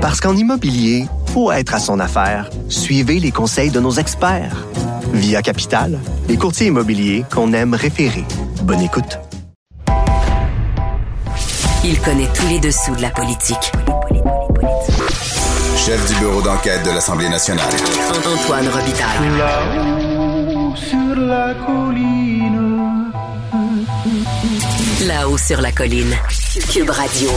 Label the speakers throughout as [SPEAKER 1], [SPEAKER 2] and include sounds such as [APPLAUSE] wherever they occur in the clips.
[SPEAKER 1] Parce qu'en immobilier, faut être à son affaire. Suivez les conseils de nos experts. Via Capital, les courtiers immobiliers qu'on aime référer. Bonne écoute.
[SPEAKER 2] Il connaît tous les dessous de la politique.
[SPEAKER 3] Chef du bureau d'enquête de l'Assemblée nationale.
[SPEAKER 2] Antoine Robitaille.
[SPEAKER 4] Là-haut sur la colline.
[SPEAKER 2] Là-haut sur la colline. Cube Radio.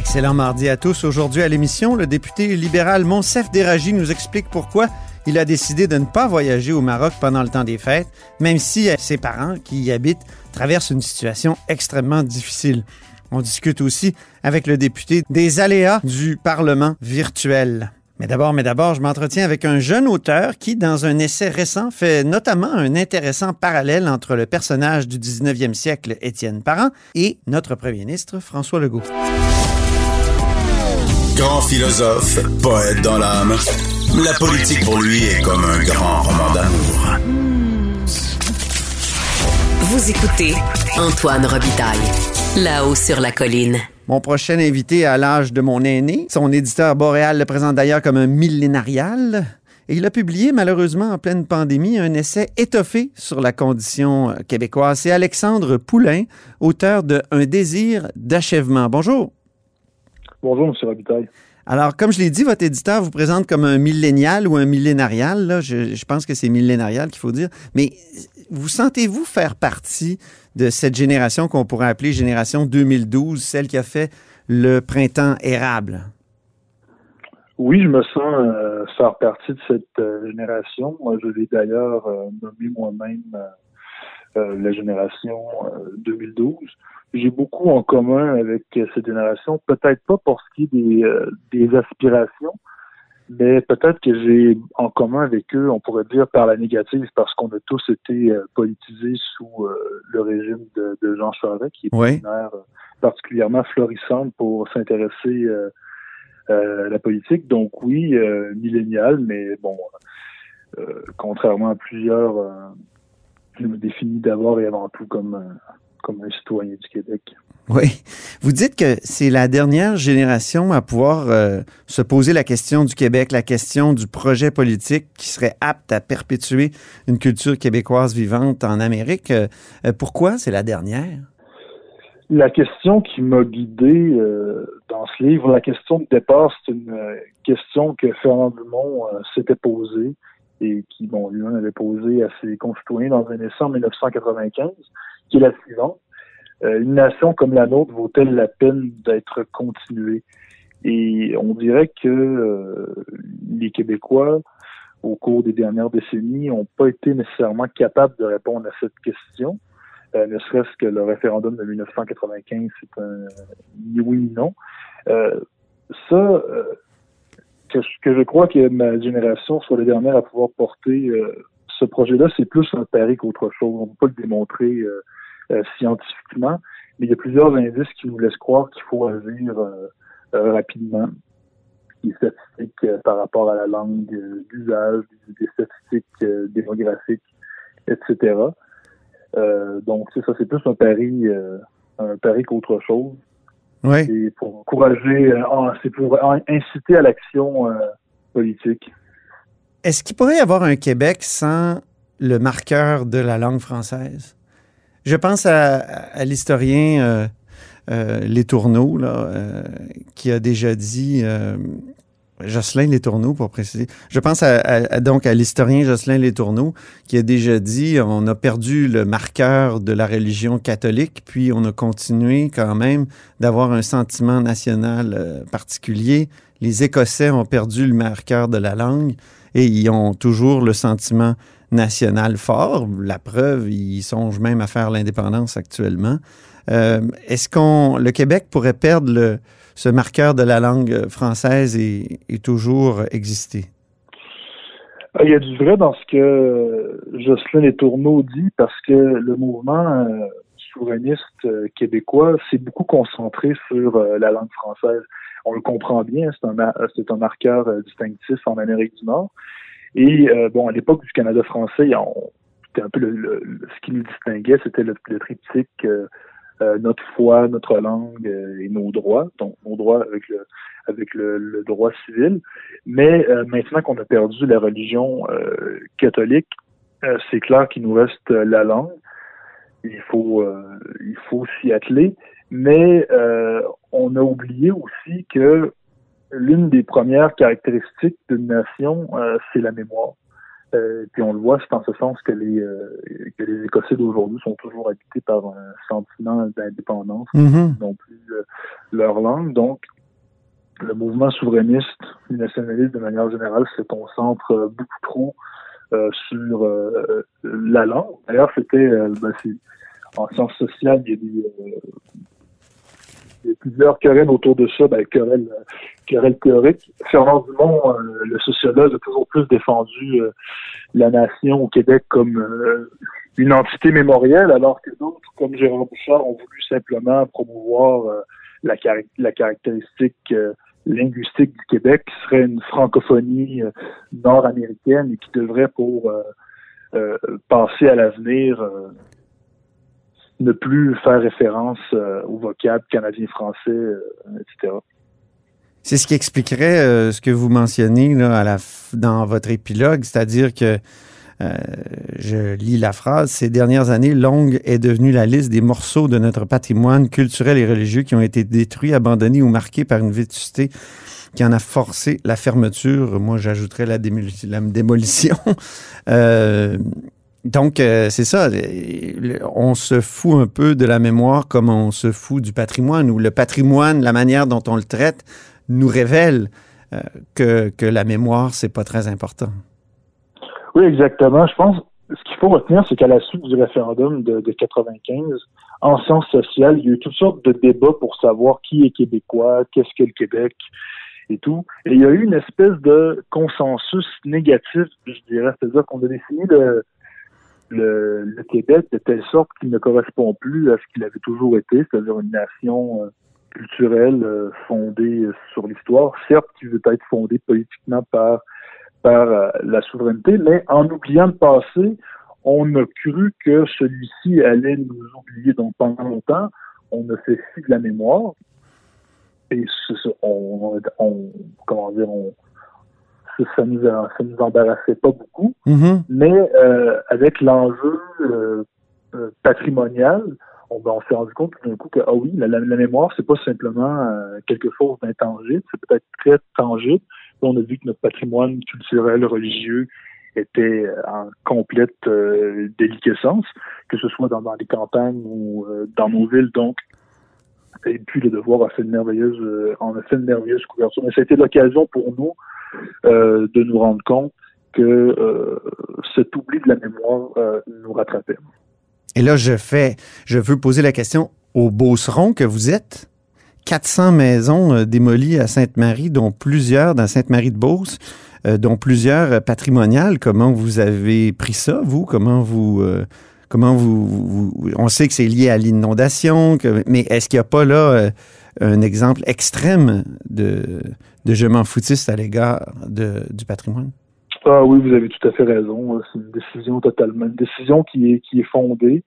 [SPEAKER 5] Excellent mardi à tous. Aujourd'hui à l'émission, le député libéral Monsef Déragi nous explique pourquoi il a décidé de ne pas voyager au Maroc pendant le temps des fêtes, même si ses parents qui y habitent traversent une situation extrêmement difficile. On discute aussi avec le député des aléas du Parlement virtuel. Mais d'abord, mais d'abord, je m'entretiens avec un jeune auteur qui, dans un essai récent, fait notamment un intéressant parallèle entre le personnage du 19e siècle, Étienne Parent, et notre premier ministre, François Legault.
[SPEAKER 3] Grand philosophe, poète dans l'âme, la politique pour lui est comme un grand roman d'amour.
[SPEAKER 2] Vous écoutez Antoine Robitaille. Là-haut sur la colline.
[SPEAKER 5] Mon prochain invité à l'âge de mon aîné, son éditeur Boréal le présente d'ailleurs comme un millénarial. Et il a publié, malheureusement, en pleine pandémie, un essai étoffé sur la condition québécoise. C'est Alexandre Poulain, auteur de Un désir d'achèvement. Bonjour.
[SPEAKER 6] Bonjour, M. Robitaille.
[SPEAKER 5] Alors, comme je l'ai dit, votre éditeur vous présente comme un millénial ou un millénarial. Là. Je, je pense que c'est millénarial qu'il faut dire. Mais vous sentez-vous faire partie de cette génération qu'on pourrait appeler génération 2012, celle qui a fait le printemps érable?
[SPEAKER 6] Oui, je me sens euh, faire partie de cette euh, génération. Moi, je l'ai d'ailleurs euh, nommé moi-même la génération 2012. J'ai beaucoup en commun avec cette génération, peut-être pas pour ce qui est des, des aspirations, mais peut-être que j'ai en commun avec eux, on pourrait dire par la négative, parce qu'on a tous été politisés sous le régime de, de, Jean Charest, qui est
[SPEAKER 5] oui.
[SPEAKER 6] une ère particulièrement florissante pour s'intéresser euh, la politique. Donc oui, euh, millénial, mais bon, euh, contrairement à plusieurs, je me définis d'abord et avant tout comme, comme un citoyen du Québec.
[SPEAKER 5] Oui. Vous dites que c'est la dernière génération à pouvoir euh, se poser la question du Québec, la question du projet politique qui serait apte à perpétuer une culture québécoise vivante en Amérique. Euh, pourquoi c'est la dernière?
[SPEAKER 6] La question qui m'a guidé euh, dans ce livre, la question de départ, c'est une euh, question que Fernand Dumont euh, s'était posée et qui, bon, lui-même avait posé à ses concitoyens dans un essai en 1995, qui est la suivante. une nation comme la nôtre vaut-elle la peine d'être continuée? Et on dirait que les Québécois, au cours des dernières décennies, n'ont pas été nécessairement capables de répondre à cette question. Euh, ne serait-ce que le référendum de 1995, c'est un ni oui ni non. Euh, ça, euh, que, que, je crois que ma génération soit la dernière à pouvoir porter ce projet-là, c'est plus un pari qu'autre chose. On ne peut pas le démontrer scientifiquement, mais il y a plusieurs indices qui nous laissent croire qu'il faut agir rapidement. Des statistiques par rapport à la langue d'usage, des statistiques démographiques, etc. Euh, donc, c'est ça, c'est plus un pari, euh, un pari qu'autre chose.
[SPEAKER 5] Oui.
[SPEAKER 6] C'est pour encourager, euh, c'est pour inciter à l'action politique.
[SPEAKER 5] Est-ce qu'il pourrait y avoir un Québec sans le marqueur de la langue française? Je pense à, à l'historien euh, euh, Les Tourneaux, là, euh, qui a déjà dit Jocelyn Letourneau, pour préciser. Je pense à, donc à l'historien Jocelyn Letourneau, qui a déjà dit on a perdu le marqueur de la religion catholique, puis on a continué quand même d'avoir un sentiment national euh, particulier. Les Écossais ont perdu le marqueur de la langue et ils ont toujours le sentiment national fort. La preuve, ils songent même à faire l'indépendance actuellement. Euh, Est-ce qu'on le Québec pourrait perdre le ce marqueur de la langue française est, toujours existé?
[SPEAKER 6] Ah, il y a du vrai dans ce que Jocelyn Letourneau dit parce que le mouvement euh, souverainiste euh, québécois s'est beaucoup concentré sur euh, la langue française. On le comprend bien, c'est un, c'est un marqueur distinctif en Amérique du Nord. Et bon, à l'époque du Canada français, c'était un peu ce qui nous distinguait, c'était le, le triptyque euh, notre foi, notre langue euh, et nos droits, donc nos droits avec le avec le, droit civil. Mais euh, maintenant qu'on a perdu la religion catholique, c'est clair qu'il nous reste la langue. Il faut il faut s'y atteler. Mais on a oublié aussi que l'une des premières caractéristiques d'une nation, c'est la mémoire. Euh, puis on le voit, c'est en ce sens que les, euh, que les Écossais d'aujourd'hui sont toujours habités par un sentiment d'indépendance,
[SPEAKER 5] mm-hmm.
[SPEAKER 6] non plus euh, leur langue. Donc, le mouvement souverainiste, nationaliste de manière générale, se concentre beaucoup trop sur la langue. D'ailleurs, c'était ben, en sciences sociales, il y a des il y a plusieurs querelles autour de ça, ben, querelles, querelles théoriques. Fernand Dumont, euh, le sociologue, a toujours plus défendu euh, la nation au Québec comme euh, une entité mémorielle, alors que d'autres, comme Gérard Bouchard, ont voulu simplement promouvoir la, caractéristique linguistique du Québec, qui serait une francophonie nord-américaine et qui devrait, pour passer à l'avenir, ne plus faire référence euh, au vocable canadien-français, euh, etc.
[SPEAKER 5] C'est ce qui expliquerait euh, ce que vous mentionnez dans votre épilogue, c'est-à-dire que je lis la phrase, ces dernières années, longue est devenue la liste des morceaux de notre patrimoine culturel et religieux qui ont été détruits, abandonnés ou marqués par une vétusté qui en a forcé la fermeture. Moi, j'ajouterais la, démolition. [LAUGHS] Donc, euh, c'est ça. On se fout un peu de la mémoire comme on se fout du patrimoine, ou le patrimoine, la manière dont on le traite, nous révèle euh, que, que la mémoire, c'est pas très important.
[SPEAKER 6] Oui, exactement. Je pense ce qu'il faut retenir, c'est qu'à la suite du référendum de, de 95, en sciences sociales, il y a eu toutes sortes de débats pour savoir qui est québécois, qu'est-ce que le Québec et tout. Et il y a eu une espèce de consensus négatif, je dirais. C'est-à-dire qu'on a défini le, Québec de telle sorte qu'il ne correspond plus à ce qu'il avait toujours été, c'est-à-dire une nation euh, culturelle euh, fondée sur l'histoire, certes qui veut être fondée politiquement par par euh, la souveraineté, mais en oubliant le passé, on a cru que celui-ci allait nous oublier. Donc pendant longtemps, on a fait fi de la mémoire et on, on, comment dire, on, ça nous, ça nous embarrassait pas beaucoup.
[SPEAKER 5] Mm-hmm.
[SPEAKER 6] Mais euh, avec l'enjeu euh, euh, patrimonial, on, ben, on s'est rendu compte d'un coup que ah oui, la, la, mémoire, c'est pas simplement quelque chose d'intangible, c'est peut-être très tangible. on a vu que notre patrimoine culturel, religieux était en complète déliquescence, que ce soit dans, dans les campagnes ou dans nos villes. Donc, et puis le devoir a fait une merveilleuse, en a fait une merveilleuse couverture. Mais ça a été l'occasion pour nous euh, de nous rendre compte que euh, cet oubli de la mémoire euh, nous rattrapait.
[SPEAKER 5] Et là, je fais, je veux poser la question au Beauceron que vous êtes. 400 maisons démolies à Sainte-Marie, dont plusieurs dans Sainte-Marie-de-Beauce, dont plusieurs patrimoniales. Comment vous avez pris ça, vous? Comment vous... comment vous, On sait que c'est lié à l'inondation, mais est-ce qu'il n'y a pas là un exemple extrême de, de je m'en foutiste à l'égard du patrimoine?
[SPEAKER 6] Ah oui, vous avez tout à fait raison. C'est une décision totalement, une décision qui est, qui est fondée,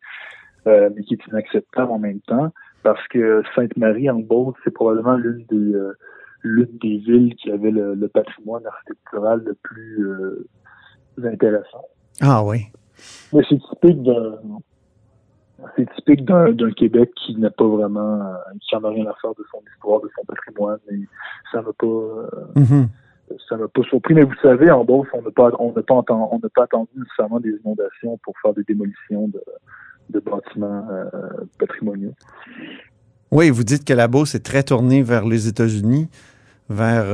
[SPEAKER 6] euh, mais qui est inacceptable en même temps, parce que Sainte-Marie en Beauce, c'est probablement l'une des euh, l'une des villes qui avait le, patrimoine architectural le plus euh, intéressant.
[SPEAKER 5] Ah oui.
[SPEAKER 6] Mais c'est typique d'un c'est typique d'un Québec qui n'a pas vraiment, euh, qui en a rien à faire de son histoire, de son patrimoine. Et ça m'a pas, euh,
[SPEAKER 5] mm-hmm.
[SPEAKER 6] ça m'a pas surpris. Mais vous savez, en Beauce, on n'a pas, on n'a pas, entendu, on n'a pas attendu nécessairement des inondations pour faire des démolitions de, de bâtiments euh, patrimoniaux.
[SPEAKER 5] Oui, vous dites que la Beauce est très tournée vers les États-Unis, vers,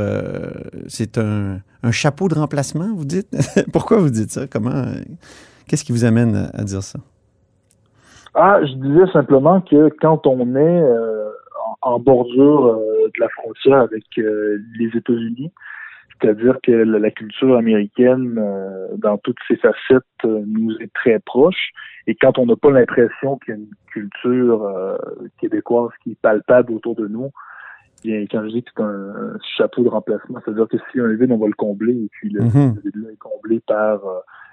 [SPEAKER 5] c'est un, un, chapeau de remplacement, vous dites? [LAUGHS] Pourquoi vous dites ça? Comment Qu'est-ce qui vous amène à dire ça?
[SPEAKER 6] Ah, je disais simplement que quand on est euh, en, bordure euh, de la frontière avec euh, les États-Unis, c'est-à-dire que la, culture américaine, dans toutes ses facettes, nous est très proche. Et quand on n'a pas l'impression qu'il y a une culture québécoise qui est palpable autour de nous, bien, quand je dis que c'est un, chapeau de remplacement, c'est-à-dire que si un vide, on va le combler, et puis le, mm-hmm. vide-là est comblé par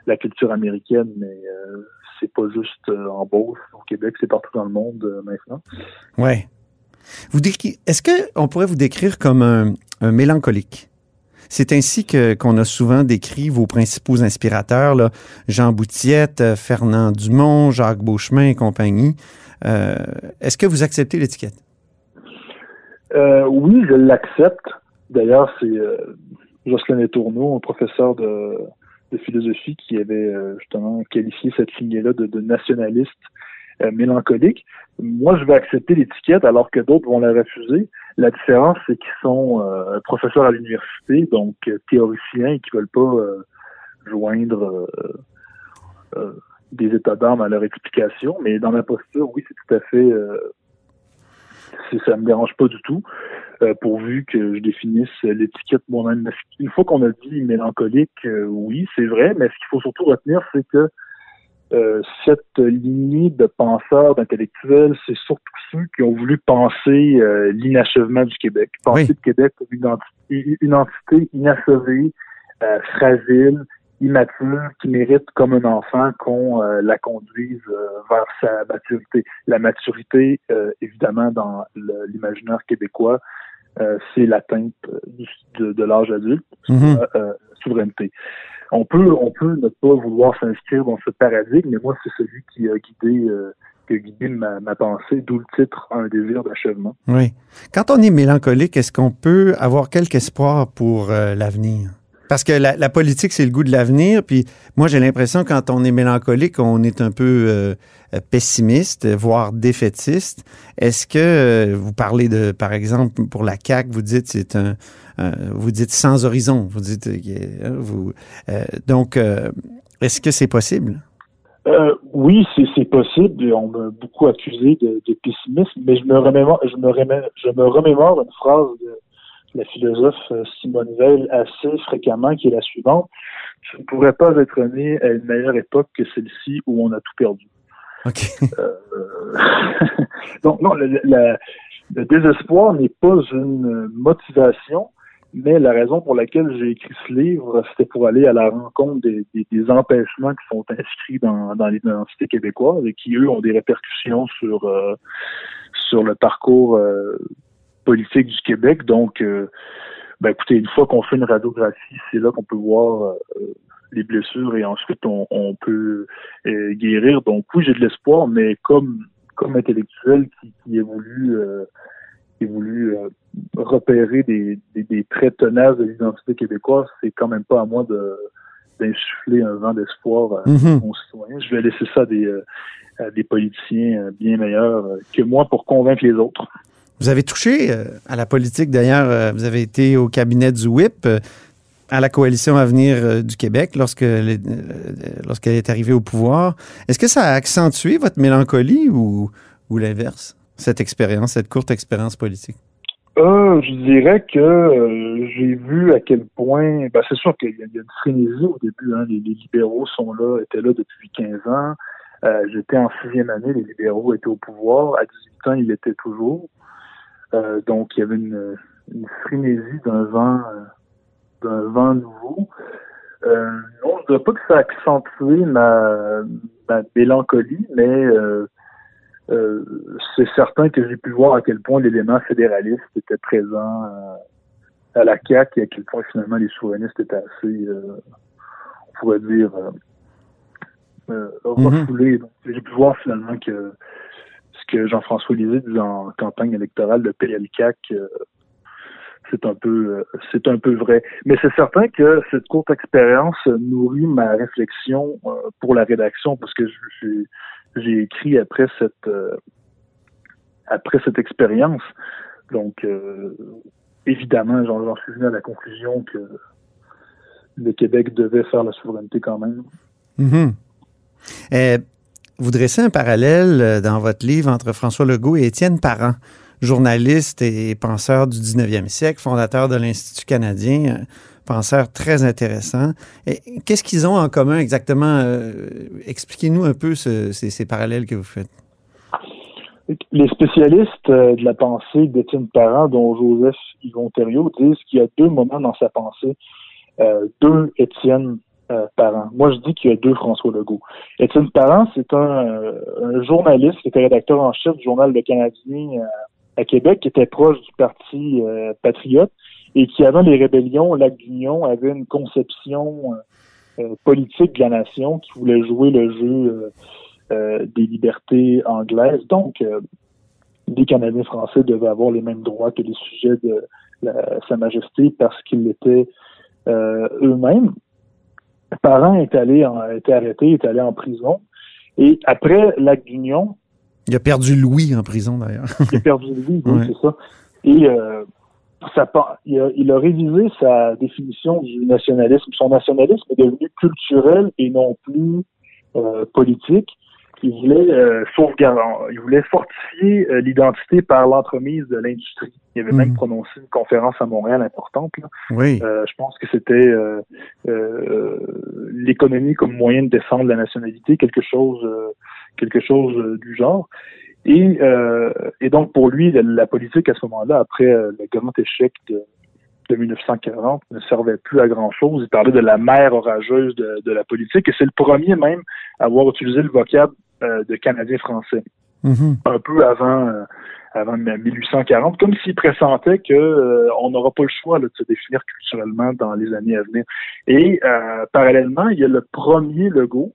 [SPEAKER 6] la culture américaine, mais euh, c'est pas juste euh, en Beauce, au Québec, c'est partout dans le monde euh, maintenant.
[SPEAKER 5] Ouais. Vous Est-ce qu'on pourrait vous décrire comme un, un mélancolique? C'est ainsi que qu'on a souvent décrit vos principaux inspirateurs, là, Jean Boutiette, euh, Fernand Dumont, Jacques Beauchemin et compagnie. Euh, Est-ce que vous acceptez l'étiquette?
[SPEAKER 6] Euh, oui, je l'accepte. D'ailleurs, c'est euh, Jocelyn Tourneau, un professeur de, de philosophie, qui avait euh, justement qualifié cette lignée-là de, nationaliste euh, mélancolique. Moi, je vais accepter l'étiquette alors que d'autres vont la refuser. La différence, c'est qu'ils sont euh, professeurs à l'université, donc euh, théoriciens, et qui veulent pas euh, joindre des états d'âme à leur explication. Mais dans ma posture, oui, c'est tout à fait ça me dérange pas du tout, euh, pourvu que je définisse l'étiquette moi-même. Une fois qu'on a dit mélancolique, euh, oui, c'est vrai, mais ce qu'il faut surtout retenir, c'est que euh, cette lignée de penseurs, d'intellectuels, c'est surtout ceux qui ont voulu penser euh, l'inachèvement du Québec, penser
[SPEAKER 5] Oui.
[SPEAKER 6] le Québec comme une entité, une entité inachevée, euh, fragile, immature, qui mérite comme un enfant qu'on euh, la conduise euh, vers sa maturité. La maturité, euh, évidemment, dans l'imaginaire québécois, euh, c'est l'atteinte euh, de, de l'âge adulte, euh, souveraineté. On peut, on peut ne pas vouloir s'inscrire dans ce paradigme, mais moi, c'est celui qui a guidé, euh, a guidé ma, ma pensée, d'où le titre Un désir d'achèvement.
[SPEAKER 5] Oui. Quand on est mélancolique, est-ce qu'on peut avoir quelque espoir pour euh, l'avenir? Parce que la, la politique, c'est le goût de l'avenir. Puis moi, j'ai l'impression quand on est mélancolique, on est un peu euh, pessimiste, voire défaitiste. Est-ce que euh, vous parlez de, par exemple, pour la CAQ, vous dites c'est un, vous dites sans horizon. Vous dites, euh, vous, euh, donc, euh, est-ce que c'est possible?
[SPEAKER 6] Euh, oui, c'est, possible. On m'a beaucoup accusé de, de pessimisme, mais je me remémore, je me remémore, je me remémore une phrase de la philosophe euh, Simone Veil assez fréquemment, qui est la suivante. Je ne pourrais pas être né à une meilleure époque que celle-ci où on a tout perdu.
[SPEAKER 5] OK.
[SPEAKER 6] Euh, [LAUGHS] Donc, non, le, désespoir n'est pas une motivation, mais la raison pour laquelle j'ai écrit ce livre, c'était pour aller à la rencontre des, des- des empêchements qui sont inscrits dans, dans l'identité québécoise et qui, eux, ont des répercussions sur, euh, sur le parcours euh, politique du Québec. Donc, euh, ben, écoutez, une fois qu'on fait une radiographie, c'est là qu'on peut voir euh, les blessures et ensuite on, on peut euh, guérir. Donc oui, j'ai de l'espoir, mais comme comme intellectuel qui, qui évolue euh, qui évolue euh, repérer des, des, des traits tenaces de l'identité québécoise, c'est quand même pas à moi de d'insuffler un vent d'espoir à
[SPEAKER 5] Mhm.
[SPEAKER 6] mon citoyen. Je vais laisser ça à des, euh, à des politiciens euh, bien meilleurs euh, que moi pour convaincre les autres.
[SPEAKER 5] Vous avez touché euh, à la politique, d'ailleurs, euh, vous avez été au cabinet du WIP, euh, à la coalition Avenir du Québec lorsque lorsqu'elle est arrivée au pouvoir. Est-ce que ça a accentué votre mélancolie ou, ou l'inverse, cette expérience, cette courte expérience politique?
[SPEAKER 6] Euh, je dirais que j'ai vu à quel point, ben c'est sûr qu'il y, a une frénésie au début. Hein, les, libéraux sont là, étaient là depuis 15 ans. J'étais en sixième année, les libéraux étaient au pouvoir. À 18 ans, ils l'étaient toujours. Euh, donc, il y avait une, une frénésie d'un vent, euh, d'un vent nouveau. Euh, non, je dirais pas que ça a accentué ma, ma mélancolie, mais euh, euh, c'est certain que j'ai pu voir à quel point l'élément fédéraliste était présent à la CAQ et à quel point finalement les souverainistes étaient assez, on pourrait dire, euh, refoulés. J'ai pu voir finalement que que Jean-François Lisée disait en campagne électorale de PLCAC, euh, c'est un peu euh, c'est un peu vrai. Mais c'est certain que cette courte expérience nourrit ma réflexion euh, pour la rédaction parce que j'ai écrit après cette après cette expérience. Donc évidemment, j'en suis venu à la conclusion que le Québec devait faire la souveraineté quand même.
[SPEAKER 5] Mhm. Euh, vous dressez un parallèle euh, dans votre livre entre François Legault et Étienne Parent, journaliste et penseur du 19e siècle, fondateur de l'Institut canadien, euh, penseur très intéressant. Qu'est-ce qu'ils ont en commun exactement? Euh, Expliquez-nous un peu ce- ces, parallèles que vous faites.
[SPEAKER 6] Les spécialistes de la pensée d'Étienne Parent, dont Joseph Yvon Thériault, disent qu'il y a deux moments dans sa pensée, deux Étienne euh. Moi, je dis qu'il y a deux François Legault. Étienne Parent, c'est un, euh, un, journaliste qui était rédacteur en chef du journal Le Canadien à Québec, qui était proche du Parti patriote et qui, avant les rébellions, Lac d'Union avait une conception politique de la nation qui voulait jouer le jeu des libertés anglaises. Donc, les Canadiens français devaient avoir les mêmes droits que les sujets de Sa Majesté parce qu'ils l'étaient euh, eux-mêmes. Parent est allé en, été arrêté, est allé en prison. Et après l'acte d'union.
[SPEAKER 5] Il a perdu Louis en prison d'ailleurs.
[SPEAKER 6] il a perdu Louis, oui, [LAUGHS] c'est ça. Et euh, ça, il, a, il a révisé sa définition du nationalisme. Son nationalisme est devenu culturel et non plus euh, politique il voulait euh, sauvegarder, il voulait fortifier euh, l'identité par l'entremise de l'industrie. Il avait même hmm. prononcé une conférence à Montréal importante.
[SPEAKER 5] Oui.
[SPEAKER 6] Euh, je pense que c'était l'économie comme moyen de défendre la nationalité, quelque chose, quelque chose du genre. Et, et donc pour lui, la, politique à ce moment-là, après le grand échec de, de 1940 ne servait plus à grand-chose. Il parlait de la mer orageuse de, de la politique et c'est le premier même à avoir utilisé le vocable euh, de Canadiens français.
[SPEAKER 5] Mm-hmm.
[SPEAKER 6] Un peu avant, euh, avant 1840, comme s'il pressentait que euh, on n'aura pas le choix de se définir culturellement dans les années à venir. Et parallèlement, il y a le premier Legault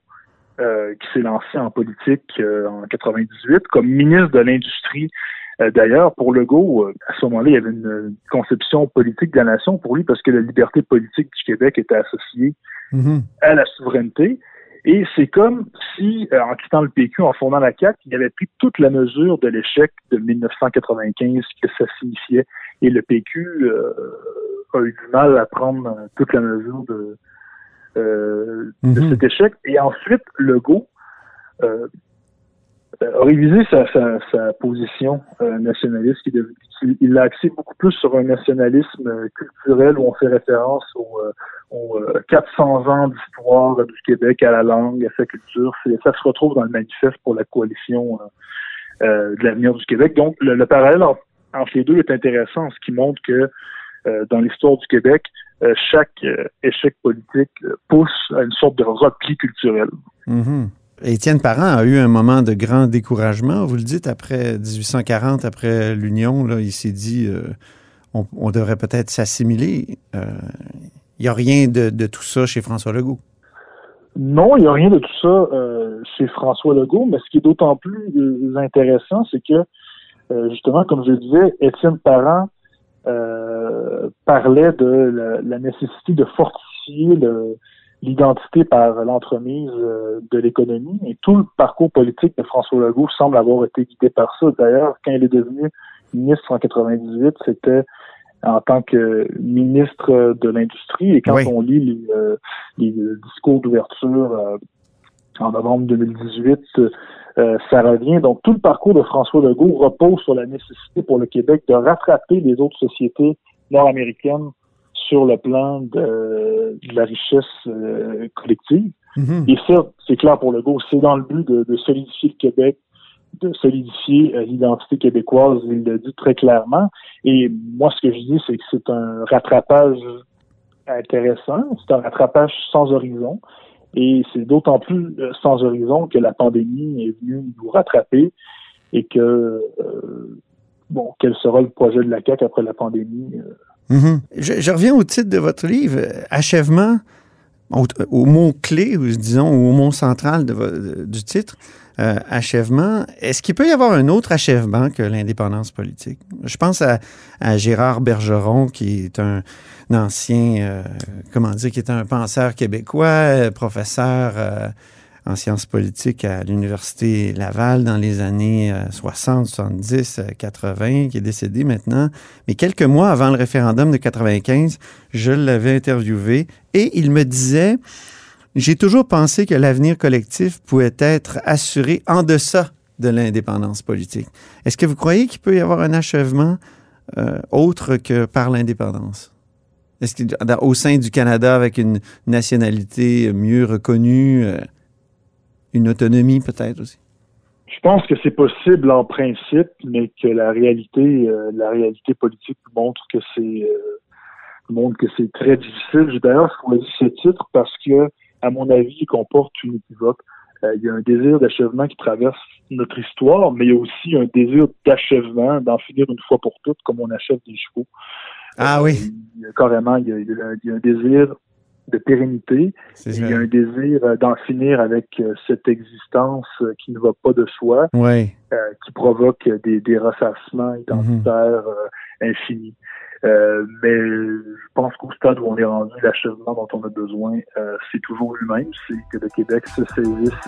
[SPEAKER 6] qui s'est lancé en politique en 98 comme ministre de l'Industrie. D'ailleurs, pour Legault, à ce moment-là, il y avait une conception politique de la nation pour lui parce que la liberté politique du Québec était associée
[SPEAKER 5] mm-hmm.
[SPEAKER 6] à la souveraineté. Et c'est comme si, euh, en quittant le PQ, en fondant la CAQ, il avait pris toute la mesure de l'échec de 1995 que ça signifiait. Et le PQ euh, a eu du mal à prendre toute la mesure de, euh, de
[SPEAKER 5] Mhm.
[SPEAKER 6] cet échec. Et ensuite, Legault euh, a révisé sa, sa, sa position euh, nationaliste. Il, l'a axé beaucoup plus sur un nationalisme euh, culturel où on fait référence aux, euh, aux, euh, 400 ans d'histoire du Québec à la langue, à sa culture. Ça se retrouve dans le manifeste pour la coalition euh, euh, de l'avenir du Québec. Donc, le, le parallèle en- entre les deux est intéressant, ce qui montre que euh, dans l'histoire du Québec, euh, chaque euh, échec politique euh, pousse à une sorte de repli culturel.
[SPEAKER 5] Mhm. Étienne Parent a eu un moment de grand découragement, vous le dites, après 1840, après l'Union, il s'est dit euh, on, devrait peut-être s'assimiler. Euh, Il n'y a rien de, tout ça chez François Legault.
[SPEAKER 6] Non, il n'y a rien de tout ça euh, chez François Legault, mais ce qui est d'autant plus euh, intéressant, c'est que, euh, justement, comme je le disais, Étienne Parent euh, parlait de la nécessité de fortifier le- l'identité par l'entremise euh, de l'économie. Et tout le parcours politique de François Legault semble avoir été guidé par ça. D'ailleurs, quand il est devenu ministre en 98, c'était en tant que ministre de l'Industrie. Et quand
[SPEAKER 5] Oui.
[SPEAKER 6] on lit les, euh, les discours d'ouverture euh, en novembre 2018, euh, ça revient. Donc, tout le parcours de François Legault repose sur la nécessité pour le Québec de rattraper les autres sociétés nord-américaines sur le plan de, de la richesse euh, collective.
[SPEAKER 5] Mhm.
[SPEAKER 6] Et ça, c'est clair pour Legault, c'est dans le but de, de solidifier le Québec, de solidifier euh, l'identité québécoise, il le dit très clairement. Et moi, ce que je dis, c'est que c'est un rattrapage intéressant, c'est un rattrapage sans horizon. Et c'est d'autant plus euh, sans horizon que la pandémie est venue nous rattraper et que, euh, bon, quel sera le projet de la CAQ après la pandémie? euh,
[SPEAKER 5] Mhm. je, reviens au titre de votre livre, euh, Achèvement, au, au mot-clé, ou disons, au mot central du titre, euh, Achèvement. Est-ce qu'il peut y avoir un autre achèvement que l'indépendance politique? Je pense à, Gérard Bergeron, qui est un, ancien, euh, comment dire, qui est un penseur québécois, euh, professeur euh, en sciences politiques à l'Université Laval dans les années euh, 60, 70, euh, 80, qui est décédé maintenant. Mais quelques mois avant le référendum de 95, je l'avais interviewé et il me disait J'ai toujours pensé que l'avenir collectif pouvait être assuré en deçà de l'indépendance politique. Est-ce que vous croyez qu'il peut y avoir un achèvement euh, autre que par l'indépendance? Est-ce que dans- au sein du Canada, avec une nationalité mieux reconnue, euh, une autonomie peut-être aussi?
[SPEAKER 6] Je pense que c'est possible en principe, mais que la réalité, euh, la réalité politique montre que c'est euh, montre que c'est très difficile. J'ai d'ailleurs choisi ce titre parce que, à mon avis, il comporte une équivoque. Euh, il y a un désir d'achèvement qui traverse notre histoire, mais il y a aussi un désir d'achèvement, d'en finir une fois pour toutes, comme on achève des chevaux.
[SPEAKER 5] Ah oui.
[SPEAKER 6] Il y a carrément, il y a, il y a un désir de pérennité. Il y a un désir euh, d'en finir avec euh, cette existence euh, qui ne va pas de soi,
[SPEAKER 5] ouais.
[SPEAKER 6] euh, qui provoque des, des ressassements identitaires euh, infinis. Euh, mais je pense qu'au stade où on est rendu, l'achèvement dont on a besoin, c'est toujours lui-même, c'est que le Québec se saisisse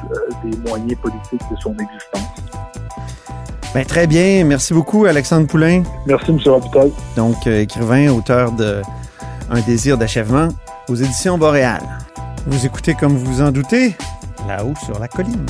[SPEAKER 6] des moyens politiques de son existence.
[SPEAKER 5] Ben, très bien. Merci beaucoup, Alexandre Poulain.
[SPEAKER 6] Merci, M. Robitaille.
[SPEAKER 5] Donc, écrivain, auteur de Un désir d'achèvement aux éditions Boréal. Vous écoutez, comme vous en doutez, là-haut sur la colline.